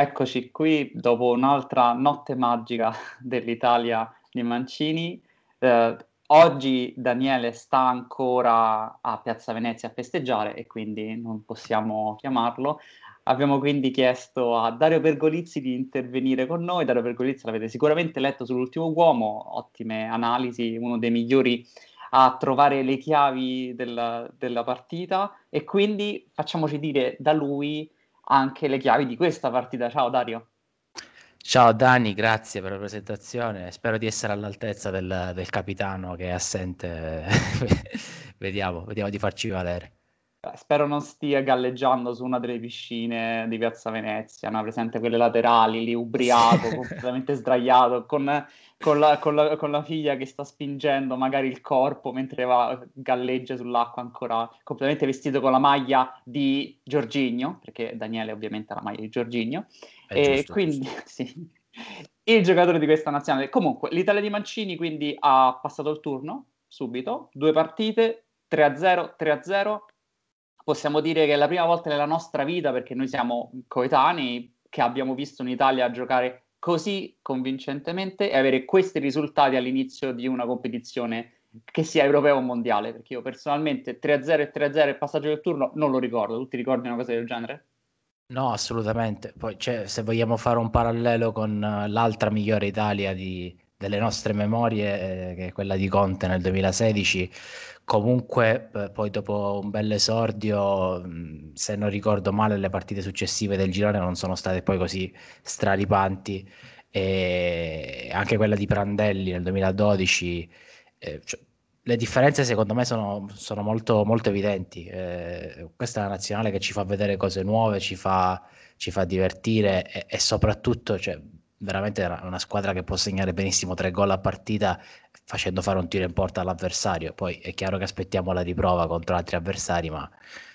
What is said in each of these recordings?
Eccoci qui dopo un'altra notte magica dell'Italia di Mancini. Eh, oggi Daniele sta ancora a Piazza Venezia a festeggiare e quindi non possiamo chiamarlo. Abbiamo quindi chiesto a Dario Pergolizzi di intervenire con noi. Dario Pergolizzi l'avete sicuramente letto sull'ultimo uomo, ottime analisi, uno dei migliori a trovare le chiavi della, della partita e quindi facciamoci dire da lui anche le chiavi di questa partita. Ciao Dario. Ciao Dani, grazie per la presentazione. Spero di essere all'altezza del, del capitano che è assente. vediamo, vediamo di farci valere. Spero non stia galleggiando su una delle piscine di Piazza Venezia, no? presente quelle laterali, lì ubriaco, completamente sdraiato, con, con, la, con, la, con, la, figlia che sta spingendo magari il corpo mentre va, galleggia sull'acqua ancora completamente vestito con la maglia di Giorginio, perché Daniele ovviamente ha la maglia di Giorginio, è e giusto, quindi sì, il giocatore di questa nazionale. Comunque, l'Italia di Mancini quindi ha passato il turno subito, due partite, 3-0, 3-0 possiamo dire che è la prima volta nella nostra vita, perché noi siamo coetanei, che abbiamo visto un'Italia giocare così convincentemente e avere questi risultati all'inizio di una competizione che sia europea o mondiale, perché io personalmente 3-0 e 3-0 il passaggio del turno non lo ricordo, tu ti ricordi una cosa del genere? No, assolutamente. Poi cioè, se vogliamo fare un parallelo con l'altra migliore Italia di, delle nostre memorie, eh, che è quella di Conte nel 2016, comunque poi dopo un bel esordio, se non ricordo male, le partite successive del girone non sono state poi così straripanti e anche quella di Prandelli nel 2012. Eh, cioè, le differenze secondo me sono, sono molto, molto evidenti. Eh, questa è una nazionale che ci fa vedere cose nuove, ci fa, ci fa divertire e, e soprattutto cioè, veramente una, una squadra che può segnare benissimo tre gol a partita facendo fare un tiro in porta all'avversario. Poi è chiaro che aspettiamo la riprova contro altri avversari, ma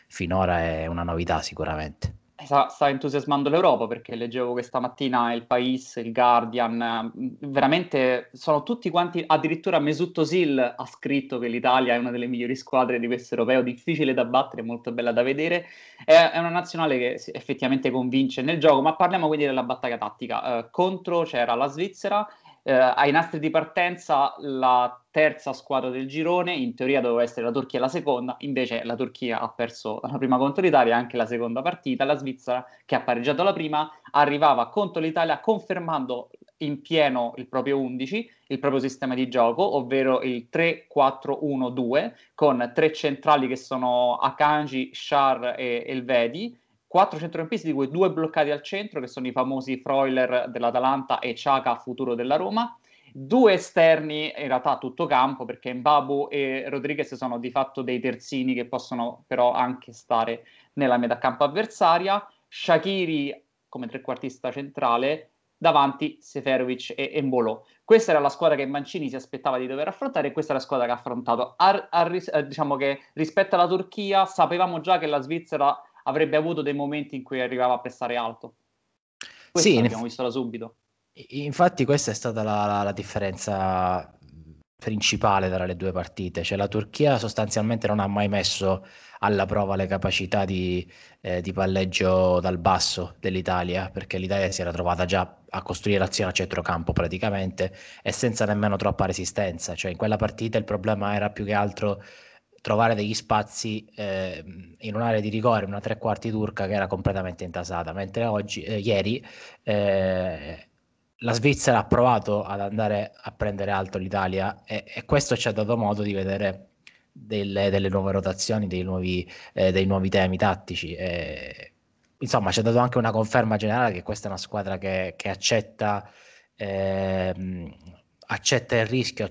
finora è una novità sicuramente. Sta, sta entusiasmando l'Europa perché leggevo questa mattina il País, il Guardian, veramente sono tutti quanti, addirittura Mesut Özil ha scritto che l'Italia è una delle migliori squadre di questo europeo, difficile da battere, molto bella da vedere, è, è una nazionale che effettivamente convince nel gioco, ma parliamo quindi della battaglia tattica. Uh, contro c'era la Svizzera eh, ai nastri di partenza la terza squadra del girone, in teoria doveva essere la Turchia la seconda, invece la Turchia ha perso la prima contro l'Italia, anche la seconda partita, la Svizzera che ha pareggiato la prima arrivava contro l'Italia confermando in pieno il proprio 11, il proprio sistema di gioco, ovvero il 3-4-1-2 con tre centrali che sono Akanji, Shar e Elvedi quattro centrocampisti, di cui due bloccati al centro, che sono i famosi Freuler dell'Atalanta e Ciaca, futuro della Roma. Due esterni, in realtà tutto campo, perché Mbabu e Rodriguez sono di fatto dei terzini che possono però anche stare nella metà campo avversaria. Shakiri come trequartista centrale, davanti Seferovic e Embolo. Questa era la squadra che Mancini si aspettava di dover affrontare e questa è la squadra che ha affrontato. A, a, eh, diciamo che rispetto alla Turchia sapevamo già che la Svizzera avrebbe avuto dei momenti in cui arrivava a prestare alto. Questo sì, l'abbiamo visto da subito. Infatti questa è stata la, la, la, differenza principale tra le due partite, cioè la Turchia sostanzialmente non ha mai messo alla prova le capacità di, eh, di palleggio dal basso dell'Italia, perché l'Italia si era trovata già a costruire azione a centrocampo praticamente e senza nemmeno troppa resistenza, cioè in quella partita il problema era più che altro trovare degli spazi eh, in un'area di rigore, una tre quarti turca che era completamente intasata, mentre oggi, eh, ieri eh, la Svizzera ha provato ad andare a prendere alto l'Italia e, e questo ci ha dato modo di vedere delle, delle nuove rotazioni, dei nuovi, eh, dei nuovi temi tattici. insomma, ci ha dato anche una conferma generale che questa è una squadra che, che accetta, ehm, accetta il rischio,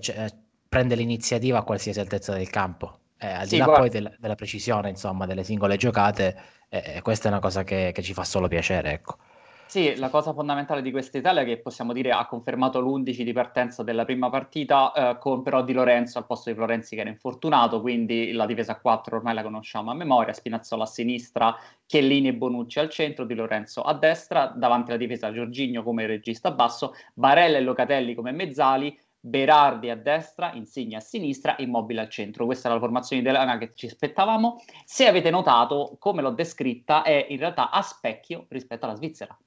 prende l'iniziativa a qualsiasi altezza del campo Eh, al sì, di là guarda. poi del, della precisione, insomma, delle singole giocate, eh, questa è una cosa che, che ci fa solo piacere, ecco. Sì, la cosa fondamentale di questa Italia è che possiamo dire ha confermato l'11 di partenza della prima partita, eh, con però Di Lorenzo al posto di Florenzi che era infortunato, quindi la difesa a 4 ormai la conosciamo a memoria, Spinazzola a sinistra, Chiellini e Bonucci al centro, Di Lorenzo a destra, davanti alla difesa Giorgigno come regista basso, Barella e Locatelli come mezzali, Berardi a destra, Insigne a sinistra, Immobile al centro. Questa è la formazione italiana che ci aspettavamo. Se avete notato, come l'ho descritta, è in realtà a specchio rispetto alla Svizzera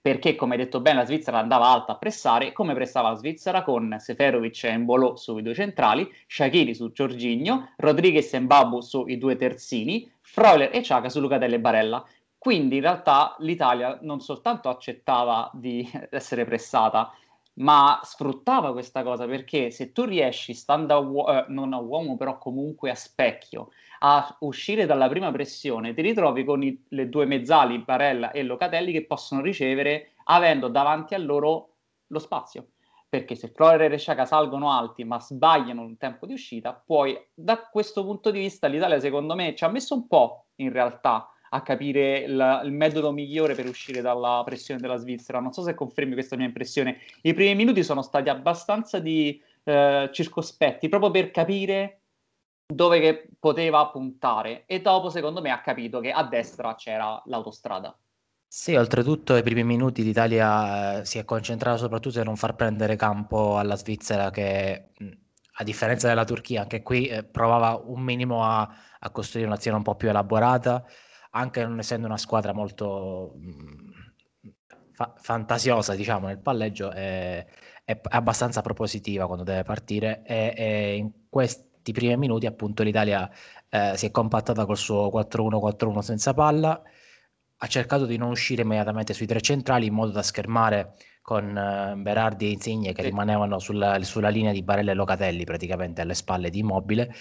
perché come hai detto bene la Svizzera andava alta a pressare, come pressava la Svizzera con Seferovic e Embolo sui due centrali, Shakiri su Giorginio, Rodriguez e Mbabu sui due terzini, Freuler e Ciaca su Lucatelli e Barella. Quindi in realtà l'Italia non soltanto accettava di essere pressata, ma sfruttava questa cosa perché se tu riesci, stando a uo- eh, non a uomo, però comunque a specchio, a uscire dalla prima pressione, ti ritrovi con i, le due mezzali, Barella e Locatelli, che possono ricevere avendo davanti a loro lo spazio. Perché se Flore e Sciaca salgono alti ma sbagliano il tempo di uscita, poi da questo punto di vista l'Italia secondo me ci ha messo un po' in realtà a capire il, il, metodo migliore per uscire dalla pressione della Svizzera. Non so se confermi questa mia impressione. I primi minuti sono stati abbastanza di, eh, circospetti proprio per capire dove poteva puntare e dopo secondo me ha capito che a destra c'era l'autostrada. Sì, oltretutto ai primi minuti l'Italia eh, si è concentrata soprattutto a non far prendere campo alla Svizzera che a differenza della Turchia anche qui eh, provava un minimo a, a costruire un'azione un po' più elaborata anche non essendo una squadra molto mm, fa- fantasiosa, diciamo, nel palleggio, è, è, abbastanza propositiva quando deve partire e, e, in questi primi minuti appunto l'Italia eh, si è compattata col suo 4-1-4-1 senza palla, ha cercato di non uscire immediatamente sui tre centrali in modo da schermare con uh, Berardi e Insigne che sì. rimanevano sulla, sulla, linea di Barella e Locatelli praticamente alle spalle di Immobile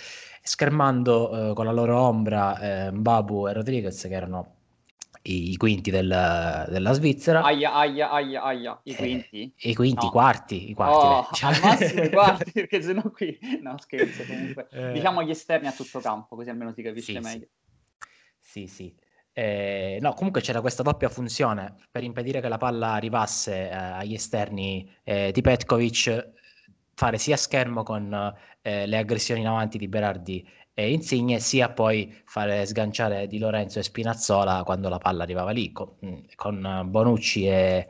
schermando uh, con la loro ombra uh, Mbabu e Rodriguez che erano i, i quinti del, della Svizzera aia aia aia aia i quinti? Eh, i quinti, no. quarti i quarti oh, al massimo i quarti perché sennò qui no scherzo comunque eh... diciamo gli esterni a tutto campo così almeno si capisce sì, meglio sì sì, sì. Eh, no, comunque c'era questa doppia funzione per impedire che la palla arrivasse eh, agli esterni eh, di Petkovic, fare sia schermo con eh, le aggressioni in avanti di Berardi e Insigne, sia poi fare sganciare Di Lorenzo e Spinazzola quando la palla arrivava lì, con, con Bonucci e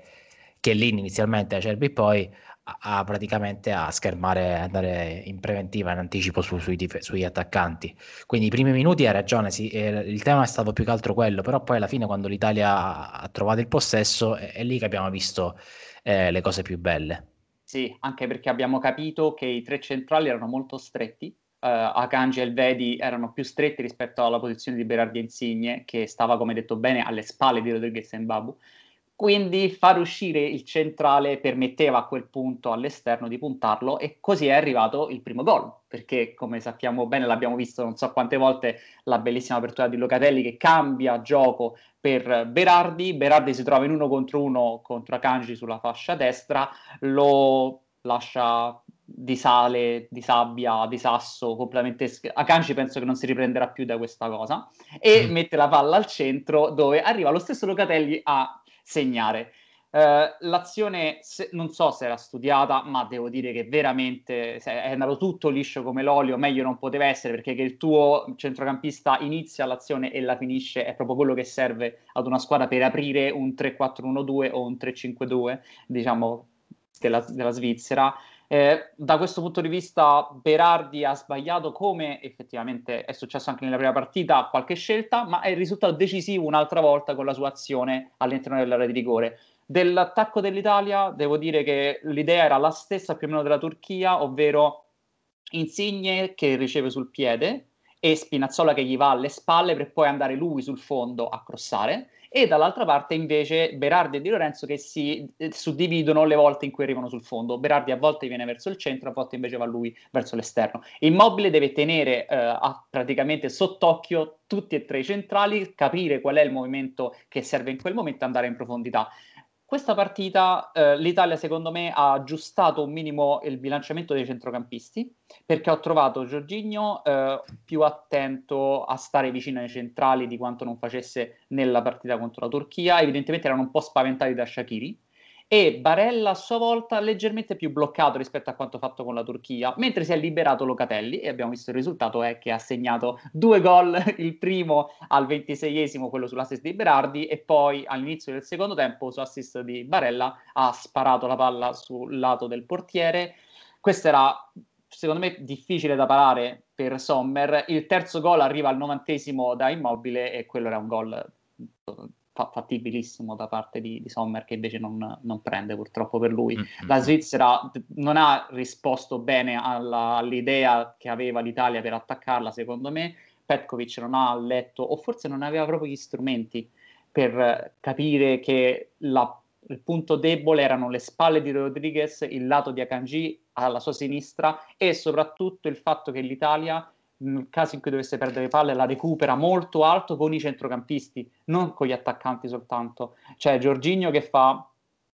Chiellini inizialmente, Acerbi poi a, praticamente a schermare, andare in preventiva, in anticipo su, sui, dif- sugli attaccanti. Quindi i primi minuti hai ragione, sì, eh, il tema è stato più che altro quello, però poi alla fine quando l'Italia ha trovato il possesso è, è lì che abbiamo visto eh, le cose più belle. Sì, anche perché abbiamo capito che i tre centrali erano molto stretti, Uh, Akanji e Elvedi erano più stretti rispetto alla posizione di Berardi Insigne, che stava, come detto bene, alle spalle di Rodriguez e Mbabu. Quindi far uscire il centrale permetteva a quel punto all'esterno di puntarlo e così è arrivato il primo gol, perché come sappiamo bene, l'abbiamo visto non so quante volte, la bellissima apertura di Locatelli che cambia gioco per Berardi, Berardi si trova in uno contro uno contro Akanji sulla fascia destra, lo lascia di sale, di sabbia, di sasso, completamente... Akanji penso che non si riprenderà più da questa cosa, e mm. mette la palla al centro dove arriva lo stesso Locatelli a segnare. Uh, l'azione se, non so se era studiata, ma devo dire che veramente è andato tutto liscio come l'olio, meglio non poteva essere perché che il tuo centrocampista inizia l'azione e la finisce è proprio quello che serve ad una squadra per aprire un 3-4-1-2 o un 3-5-2, diciamo, della, della Svizzera. Eh, da questo punto di vista Berardi ha sbagliato come effettivamente è successo anche nella prima partita qualche scelta, ma è risultato decisivo un'altra volta con la sua azione all'interno dell'area di rigore. Dell'attacco dell'Italia devo dire che l'idea era la stessa più o meno della Turchia, ovvero Insigne che riceve sul piede e Spinazzola che gli va alle spalle per poi andare lui sul fondo a crossare e dall'altra parte invece Berardi e Di Lorenzo che si eh, suddividono le volte in cui arrivano sul fondo. Berardi a volte viene verso il centro, a volte invece va lui verso l'esterno. Immobile deve tenere eh, a, praticamente sott'occhio tutti e tre i centrali, capire qual è il movimento che serve in quel momento e andare in profondità. Questa partita eh, l'Italia secondo me ha aggiustato un minimo il bilanciamento dei centrocampisti perché ho trovato Giorginio eh, più attento a stare vicino ai centrali di quanto non facesse nella partita contro la Turchia, evidentemente erano un po' spaventati da Shakiri e Barella a sua volta leggermente più bloccato rispetto a quanto fatto con la Turchia, mentre si è liberato Locatelli e abbiamo visto il risultato è che ha segnato due gol, il primo al 26esimo, quello sull'assist di Berardi e poi all'inizio del secondo tempo su assist di Barella ha sparato la palla sul lato del portiere. Questo era secondo me difficile da parare per Sommer. Il terzo gol arriva al novantesimo da Immobile e quello era un gol fattibilissimo da parte di, di Sommer che invece non, non, prende purtroppo per lui. Mm-hmm. La Svizzera non ha risposto bene alla, all'idea che aveva l'Italia per attaccarla, secondo me. Petkovic non ha letto o forse non aveva proprio gli strumenti per capire che la, il punto debole erano le spalle di Rodriguez, il lato di Akanji alla sua sinistra e soprattutto il fatto che l'Italia nel caso in cui dovesse perdere palle, la recupera molto alto con i centrocampisti, non con gli attaccanti soltanto. Cioè Giorginio che fa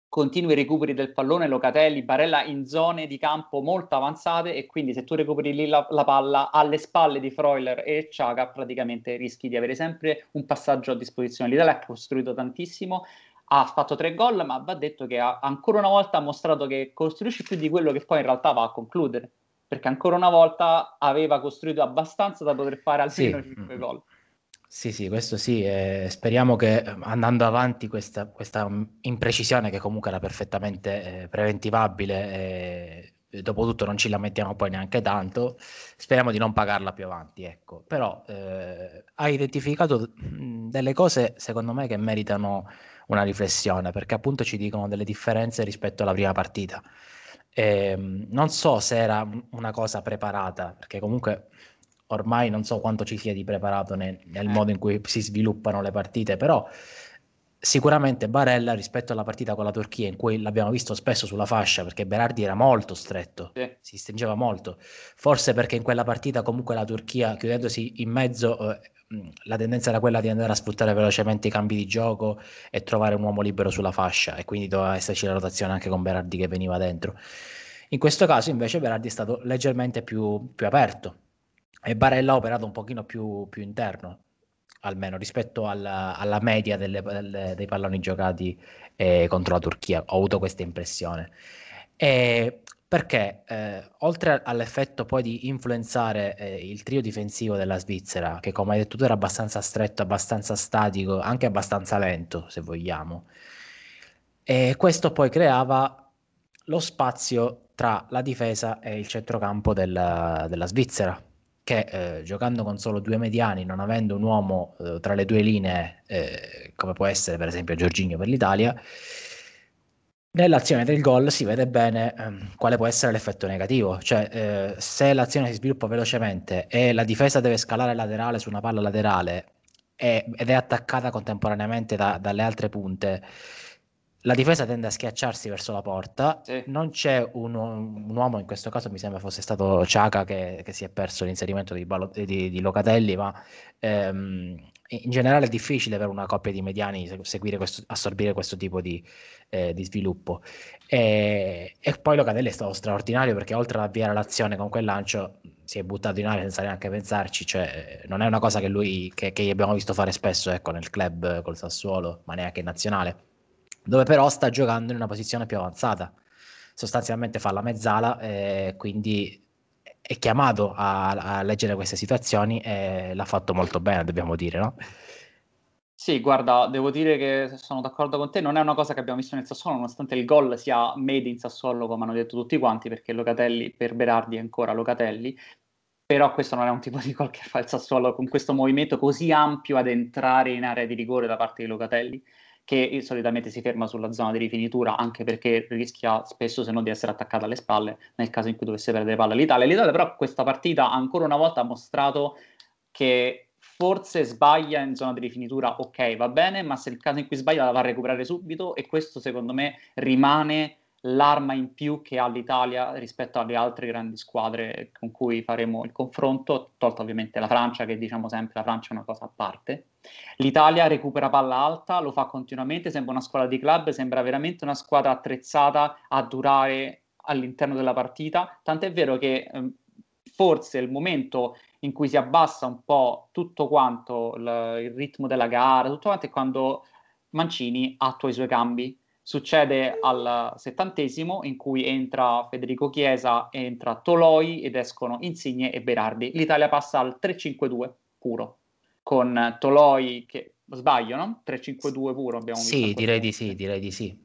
continui recuperi del pallone, Locatelli, Barella in zone di campo molto avanzate e quindi se tu recuperi lì la, la palla alle spalle di Freuler e Ciaga praticamente rischi di avere sempre un passaggio a disposizione. L'Italia ha costruito tantissimo, ha fatto tre gol, ma va detto che ha ancora una volta mostrato che costruisce più di quello che poi in realtà va a concludere perché ancora una volta aveva costruito abbastanza da poter fare almeno sì. 5 gol. Sì, sì, questo sì. Eh, speriamo che andando avanti questa, questa, imprecisione, che comunque era perfettamente eh, preventivabile, eh, dopo tutto non ci lamentiamo poi neanche tanto, speriamo di non pagarla più avanti. Ecco. Però eh, hai identificato delle cose, secondo me, che meritano una riflessione, perché appunto ci dicono delle differenze rispetto alla prima partita. E, ehm, non so se era una cosa preparata, perché comunque ormai non so quanto ci sia di preparato nel, nel eh. modo in cui si sviluppano le partite, però sicuramente Barella rispetto alla partita con la Turchia in cui l'abbiamo visto spesso sulla fascia perché Berardi era molto stretto, sì. si stringeva molto, forse perché in quella partita comunque la Turchia chiudendosi in mezzo eh, la tendenza era quella di andare a sfruttare velocemente i cambi di gioco e trovare un uomo libero sulla fascia e quindi doveva esserci la rotazione anche con Berardi che veniva dentro. In questo caso invece Berardi è stato leggermente più, più aperto e Barella ha operato un pochino più, più interno, almeno rispetto alla, alla media delle, delle, dei palloni giocati eh, contro la Turchia. Ho avuto questa impressione. E perché eh, oltre all'effetto poi di influenzare eh, il trio difensivo della Svizzera, che come hai detto tu era abbastanza stretto, abbastanza statico, anche abbastanza lento se vogliamo, e questo poi creava lo spazio tra la difesa e il centrocampo della, della Svizzera, che eh, giocando con solo due mediani, non avendo un uomo eh, tra le due linee, eh, come può essere per esempio Giorginio per l'Italia, Nell'azione del gol si vede bene ehm, quale può essere l'effetto negativo, cioè eh, se l'azione si sviluppa velocemente e la difesa deve scalare laterale su una palla laterale e, ed è attaccata contemporaneamente da, dalle altre punte, la difesa tende a schiacciarsi verso la porta, sì. non c'è un, un, uomo, in questo caso mi sembra fosse stato Ciaca che, che si è perso l'inserimento di, di, di Locatelli, ma ehm, in generale è difficile per una coppia di mediani seguire questo, assorbire questo tipo di, eh, di sviluppo. E, e, poi Locatelli è stato straordinario perché oltre ad avviare l'azione con quel lancio si è buttato in aria senza neanche pensarci, cioè non è una cosa che lui che, che abbiamo visto fare spesso ecco, nel club col Sassuolo, ma neanche in nazionale, dove però sta giocando in una posizione più avanzata. Sostanzialmente fa la mezzala e quindi è chiamato a, a, leggere queste situazioni e l'ha fatto molto bene, dobbiamo dire, no? Sì, guarda, devo dire che sono d'accordo con te, non è una cosa che abbiamo visto nel Sassuolo, nonostante il gol sia made in Sassuolo, come hanno detto tutti quanti, perché Locatelli per Berardi è ancora Locatelli, però questo non è un tipo di gol che fa il Sassuolo con questo movimento così ampio ad entrare in area di rigore da parte di Locatelli che solitamente si ferma sulla zona di rifinitura anche perché rischia spesso se no di essere attaccata alle spalle nel caso in cui dovesse perdere palla l'Italia. L'Italia però questa partita ancora una volta ha mostrato che forse sbaglia in zona di rifinitura, ok va bene, ma se il caso in cui sbaglia la va a recuperare subito e questo secondo me rimane l'arma in più che ha l'Italia rispetto alle altre grandi squadre con cui faremo il confronto, tolto ovviamente la Francia, che diciamo sempre la Francia è una cosa a parte. L'Italia recupera palla alta, lo fa continuamente, sembra una squadra di club, sembra veramente una squadra attrezzata a durare all'interno della partita, tant'è vero che eh, forse il momento in cui si abbassa un po' tutto quanto il, il ritmo della gara, tutto quanto è quando Mancini attua i suoi cambi Succede al settantesimo in cui entra Federico Chiesa, entra Toloi ed escono Insigne e Berardi. L'Italia passa al 3-5-2 puro, con Toloi che sbaglio, no? 3-5-2 puro abbiamo visto. Sì, direi di sì, direi di sì.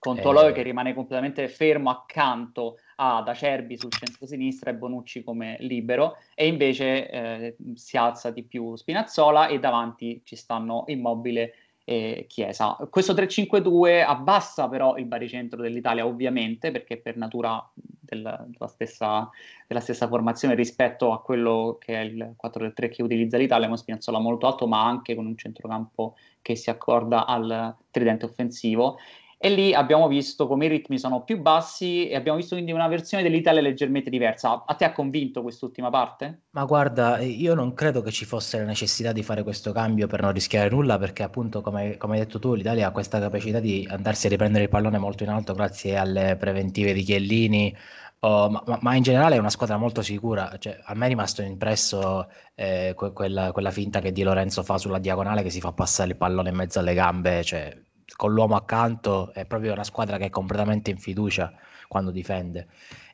Con eh... Toloi che rimane completamente fermo accanto ad Acerbi sul centro-sinistra e Bonucci come libero e invece eh, si alza di più Spinazzola e davanti ci stanno Immobile e Chiesa. Questo 3-5-2 abbassa però il baricentro dell'Italia ovviamente perché per natura del, della, stessa, della, stessa, formazione rispetto a quello che è il 4-3 che utilizza l'Italia, uno Spinazzola molto alto ma anche con un centrocampo che si accorda al tridente offensivo e lì abbiamo visto come i ritmi sono più bassi e abbiamo visto quindi una versione dell'Italia leggermente diversa. A te ha convinto quest'ultima parte? Ma guarda, io non credo che ci fosse la necessità di fare questo cambio per non rischiare nulla, perché appunto, come, come hai detto tu, l'Italia ha questa capacità di andarsi a riprendere il pallone molto in alto grazie alle preventive di Chiellini, Oh, ma, ma, in generale è una squadra molto sicura. Cioè, a me è rimasto impresso eh, que- quella, quella, finta che Di Lorenzo fa sulla diagonale che si fa passare il pallone in mezzo alle gambe. Cioè, con l'uomo accanto è proprio una squadra che è completamente in fiducia quando difende.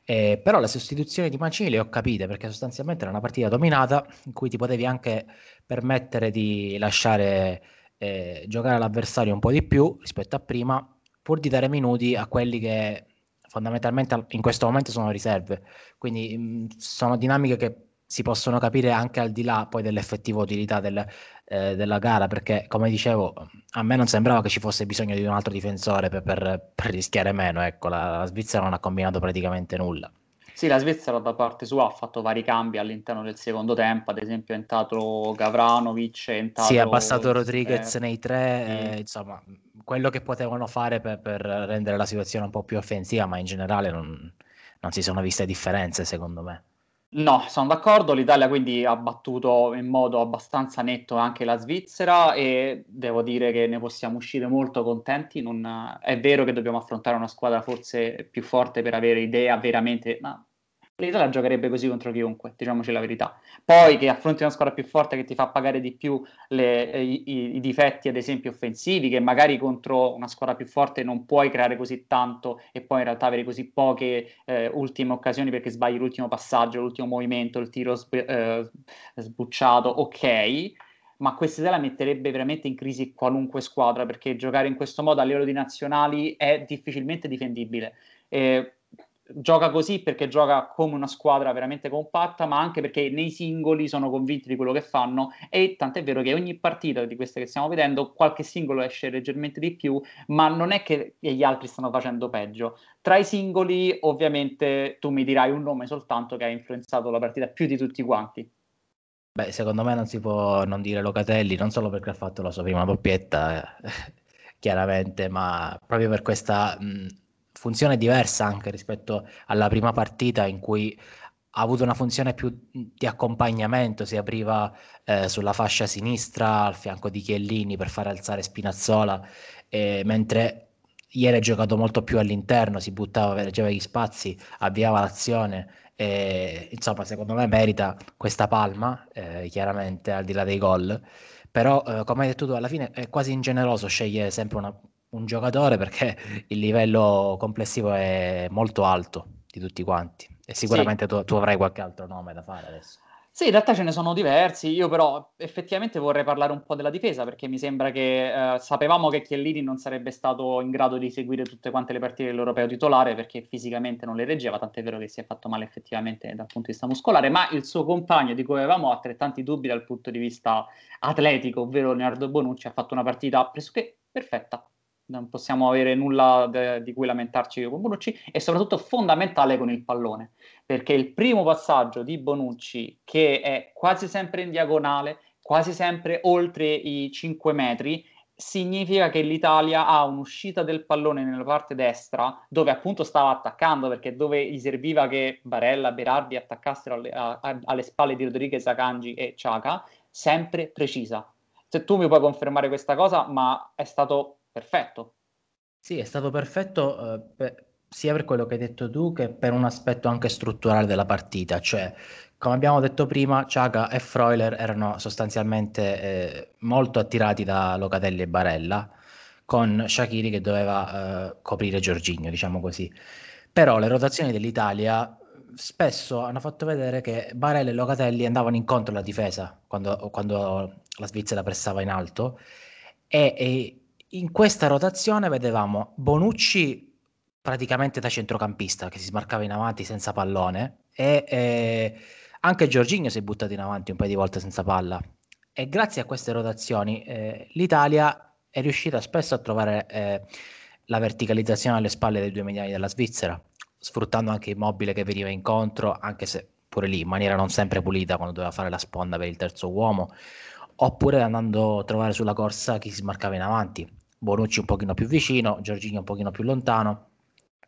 Eh, però le sostituzioni di Mancini le ho capite perché sostanzialmente era una partita dominata in cui ti potevi anche permettere di lasciare eh, giocare l'avversario un po' di più rispetto a prima, pur di dare minuti a quelli che fondamentalmente in questo momento sono riserve. Quindi mh, sono dinamiche che si possono capire anche al di là poi dell'effettiva utilità del, eh, della gara, perché come dicevo, a me non sembrava che ci fosse bisogno di un altro difensore per, per, per rischiare meno, ecco, la, la, Svizzera non ha combinato praticamente nulla. Sì, la Svizzera da parte sua ha fatto vari cambi all'interno del secondo tempo, ad esempio è entrato Gavranovic, è entrato... Sì, ha passato Rodriguez eh, nei tre, eh, insomma, quello che potevano fare per, per, rendere la situazione un po' più offensiva, ma in generale non, non si sono viste differenze secondo me. No, sono d'accordo. L'Italia quindi ha battuto in modo abbastanza netto anche la Svizzera e devo dire che ne possiamo uscire molto contenti. Non... È vero che dobbiamo affrontare una squadra forse più forte per avere idea veramente, ma l'Italia giocherebbe così contro chiunque, diciamoci la verità. Poi che affronti una squadra più forte che ti fa pagare di più le, eh, i, i, difetti, ad esempio, offensivi, che magari contro una squadra più forte non puoi creare così tanto e poi in realtà avere così poche eh, ultime occasioni perché sbagli l'ultimo passaggio, l'ultimo movimento, il tiro sb- eh, sbucciato, ok. Ma questa idea la metterebbe veramente in crisi qualunque squadra perché giocare in questo modo a livello di nazionali è difficilmente difendibile. Eh, gioca così perché gioca come una squadra veramente compatta, ma anche perché nei singoli sono convinti di quello che fanno e tant'è vero che ogni partita di queste che stiamo vedendo qualche singolo esce leggermente di più, ma non è che gli altri stanno facendo peggio. Tra i singoli ovviamente tu mi dirai un nome soltanto che ha influenzato la partita più di tutti quanti. Beh, secondo me non si può non dire Locatelli, non solo perché ha fatto la sua prima doppietta, eh, chiaramente, ma proprio per questa... Mh, funzione diversa anche rispetto alla prima partita in cui ha avuto una funzione più di accompagnamento, si apriva eh, sulla fascia sinistra al fianco di Chiellini per fare alzare Spinazzola, eh, mentre ieri ha giocato molto più all'interno, si buttava, leggeva gli spazi, avviava l'azione. E, insomma, secondo me merita questa palma, eh, chiaramente al di là dei gol. Però, eh, come hai detto tu, alla fine è quasi ingeneroso scegliere sempre una, un giocatore perché il livello complessivo è molto alto di tutti quanti e sicuramente sì. tu, tu, avrai qualche altro nome da fare adesso. Sì, in realtà ce ne sono diversi, io però effettivamente vorrei parlare un po' della difesa perché mi sembra che eh, sapevamo che Chiellini non sarebbe stato in grado di seguire tutte quante le partite dell'Europeo titolare perché fisicamente non le reggeva, tant'è vero che si è fatto male effettivamente dal punto di vista muscolare, ma il suo compagno di cui avevamo altrettanti dubbi dal punto di vista atletico, ovvero Leonardo Bonucci, ha fatto una partita pressoché perfetta, non possiamo avere nulla de- di cui lamentarci con Bonucci e soprattutto fondamentale con il pallone perché il primo passaggio di Bonucci che è quasi sempre in diagonale quasi sempre oltre i 5 metri significa che l'Italia ha un'uscita del pallone nella parte destra, dove appunto stava attaccando, perché dove gli serviva che Barella, Berardi attaccassero alle, a, alle spalle di Rodriguez, Akanji e Ciaca, sempre precisa. Se tu mi puoi confermare questa cosa, ma è stato perfetto. Sì, è stato perfetto eh, per, sia per quello che hai detto tu che per un aspetto anche strutturale della partita, cioè come abbiamo detto prima, Ciaga e Freuler erano sostanzialmente eh, molto attirati da Locatelli e Barella, con Shakiri che doveva eh, coprire Giorginio, diciamo così. Però le rotazioni dell'Italia spesso hanno fatto vedere che Barella e Locatelli andavano incontro alla difesa quando, quando la Svizzera pressava in alto e, e in questa rotazione vedevamo Bonucci praticamente da centrocampista che si smarcava in avanti senza pallone e, e anche Giorginio si è buttato in avanti un paio di volte senza palla. E grazie a queste rotazioni eh, l'Italia è riuscita spesso a trovare eh, la verticalizzazione alle spalle dei due mediani della Svizzera, sfruttando anche Immobile che veniva incontro, anche se pure lì in maniera non sempre pulita quando doveva fare la sponda per il terzo uomo, oppure andando a trovare sulla corsa chi si smarcava in avanti. Bonucci un pochino più vicino, Giorginio un pochino più lontano,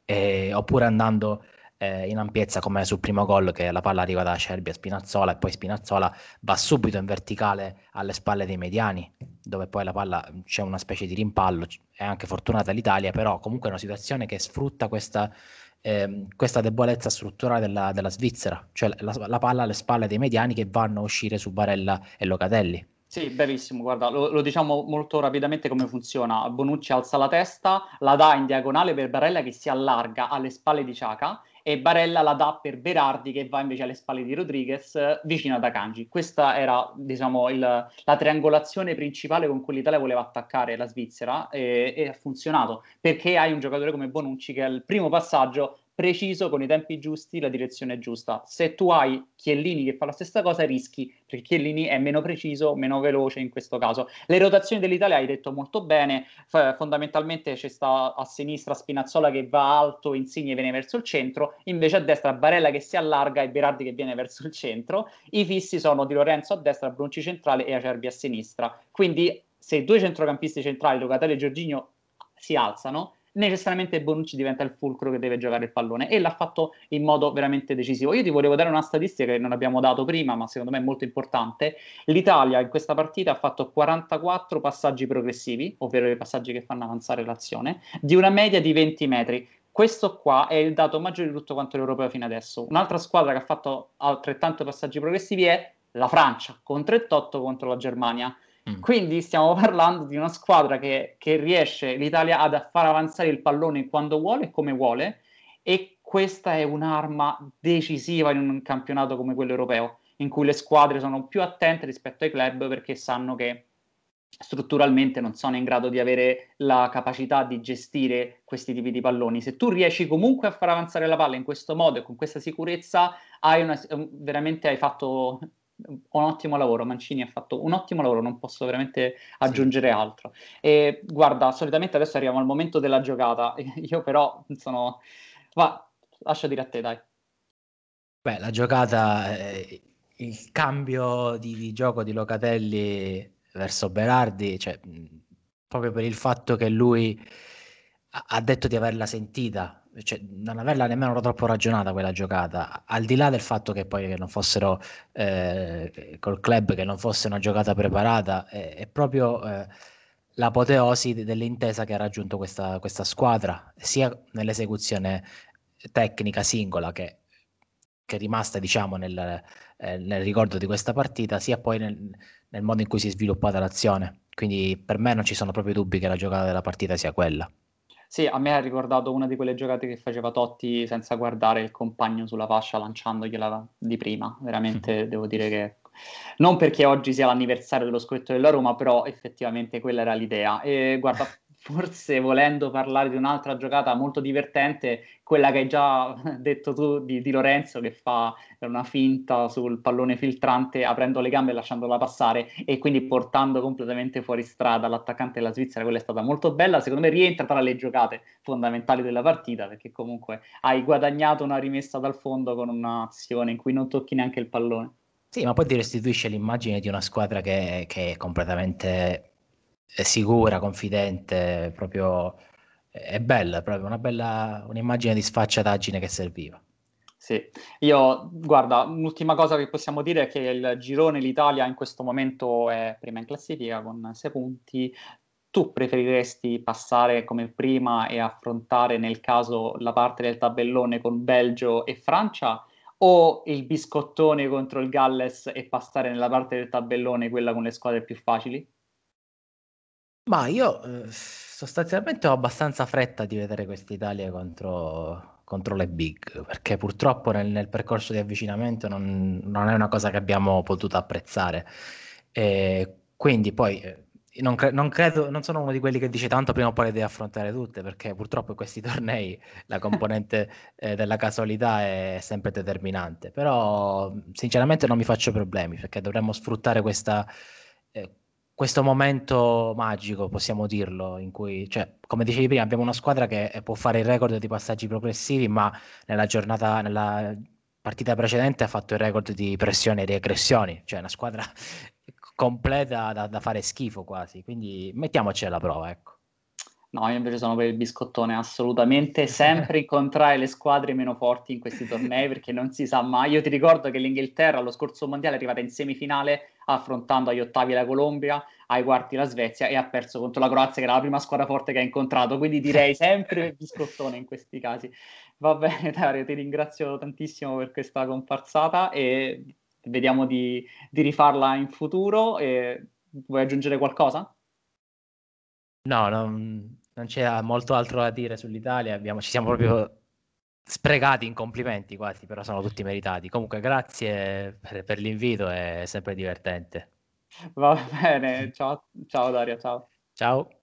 eh, oppure andando eh, in ampiezza come sul primo gol che la palla arriva da Acerbi a Spinazzola e poi Spinazzola va subito in verticale alle spalle dei mediani dove poi la palla c'è una specie di rimpallo è anche fortunata l'Italia però comunque è una situazione che sfrutta questa, eh, questa debolezza strutturale della, della Svizzera cioè la, la, palla alle spalle dei mediani che vanno a uscire su Barella e Locatelli sì, bravissimo, guarda, lo, lo, diciamo molto rapidamente come funziona. Bonucci alza la testa, la dà in diagonale per Barella che si allarga alle spalle di Ciaca e Barella la dà per Berardi che va invece alle spalle di Rodriguez vicino ad Akanji. Questa era diciamo il, la triangolazione principale con cui l'Italia voleva attaccare la Svizzera e, e ha funzionato perché hai un giocatore come Bonucci che al primo passaggio preciso, con i tempi giusti, la direzione giusta. Se tu hai Chiellini che fa la stessa cosa, rischi, perché Chiellini è meno preciso, meno veloce in questo caso. Le rotazioni dell'Italia hai detto molto bene, F- fondamentalmente c'è sta a sinistra Spinazzola che va alto, Insigne viene verso il centro, invece a destra Barella che si allarga e Berardi che viene verso il centro. I fissi sono Di Lorenzo a destra, Brunci centrale e Acerbi a sinistra. Quindi se i due centrocampisti centrali, Locatelli e Giorginio, si alzano, necessariamente Bonucci diventa il fulcro che deve giocare il pallone e l'ha fatto in modo veramente decisivo. Io ti volevo dare una statistica che non abbiamo dato prima, ma secondo me è molto importante. L'Italia in questa partita ha fatto 44 passaggi progressivi, ovvero i passaggi che fanno avanzare l'azione, di una media di 20 metri. Questo qua è il dato maggiore di tutto quanto l'europeo fino adesso. Un'altra squadra che ha fatto altrettanto passaggi progressivi è la Francia, con 38 contro la Germania. Mm. Quindi stiamo parlando di una squadra che, che riesce l'Italia ad far avanzare il pallone quando vuole e come vuole e questa è un'arma decisiva in un campionato come quello europeo, in cui le squadre sono più attente rispetto ai club perché sanno che strutturalmente non sono in grado di avere la capacità di gestire questi tipi di palloni. Se tu riesci comunque a far avanzare la palla in questo modo e con questa sicurezza, hai una, veramente hai fatto un ottimo lavoro, Mancini ha fatto un ottimo lavoro, non posso veramente aggiungere altro. E guarda, solitamente adesso arriviamo al momento della giocata, io però sono... Va, lascia dire a te, dai. Beh, la giocata, eh, il cambio di, di, gioco di Locatelli verso Berardi, cioè, proprio per il fatto che lui ha detto di averla sentita cioè, non averla nemmeno troppo ragionata quella giocata, al di là del fatto che poi non fossero eh, col club, che non fosse una giocata preparata, è, è proprio eh, l'apoteosi dell'intesa che ha raggiunto questa, questa squadra, sia nell'esecuzione tecnica singola che, che è rimasta diciamo nel, eh, nel, ricordo di questa partita, sia poi nel, nel modo in cui si è sviluppata l'azione. Quindi per me non ci sono proprio dubbi che la giocata della partita sia quella. Sì, a me ha ricordato una di quelle giocate che faceva Totti senza guardare il compagno sulla fascia lanciandogliela di prima. Veramente devo dire che non perché oggi sia l'anniversario dello scudetto della Roma, però effettivamente quella era l'idea. E guarda, forse volendo parlare di un'altra giocata molto divertente, quella che hai già detto tu di, di, Lorenzo che fa una finta sul pallone filtrante aprendo le gambe e lasciandola passare e quindi portando completamente fuori strada l'attaccante della Svizzera, quella è stata molto bella, secondo me rientra tra le giocate fondamentali della partita perché comunque hai guadagnato una rimessa dal fondo con un'azione in cui non tocchi neanche il pallone. Sì, ma poi ti restituisce l'immagine di una squadra che, che è completamente sicura, confidente, proprio è bella, proprio una bella un'immagine di sfacciataggine che serviva. Sì, io guarda, l'ultima cosa che possiamo dire è che il girone l'Italia in questo momento è prima in classifica con 6 punti. Tu preferiresti passare come prima e affrontare nel caso la parte del tabellone con Belgio e Francia o il biscottone contro il Galles e passare nella parte del tabellone quella con le squadre più facili? Ma io eh, sostanzialmente ho abbastanza fretta di vedere quest'Italia contro, contro le big, perché purtroppo nel, nel percorso di avvicinamento non, non, è una cosa che abbiamo potuto apprezzare. E quindi poi eh, non, cre- non, credo, non sono uno di quelli che dice tanto prima o poi le devi affrontare tutte, perché purtroppo in questi tornei la componente eh, della casualità è sempre determinante. Però sinceramente non mi faccio problemi, perché dovremmo sfruttare questa, eh, questo momento magico, possiamo dirlo, in cui, cioè, come dicevi prima, abbiamo una squadra che può fare il record di passaggi progressivi, ma nella giornata, nella partita precedente ha fatto il record di pressioni e regressioni, cioè una squadra completa da, da fare schifo quasi, quindi mettiamoci alla prova, ecco. No, io invece sono per il biscottone, assolutamente. Sempre incontrare le squadre meno forti in questi tornei perché non si sa mai. Io ti ricordo che l'Inghilterra allo scorso mondiale è arrivata in semifinale affrontando agli ottavi la Colombia, ai quarti la Svezia e ha perso contro la Croazia, che era la prima squadra forte che ha incontrato. Quindi direi sempre biscottone in questi casi. Va bene, Dario, ti ringrazio tantissimo per questa comparsata e vediamo di, di rifarla in futuro. E vuoi aggiungere qualcosa? No, non, non c'è molto altro da dire sull'Italia, abbiamo, ci siamo proprio sprecati in complimenti quasi, però sono tutti meritati. Comunque grazie per, per l'invito, è sempre divertente. Va bene, ciao, ciao Daria, ciao. Ciao.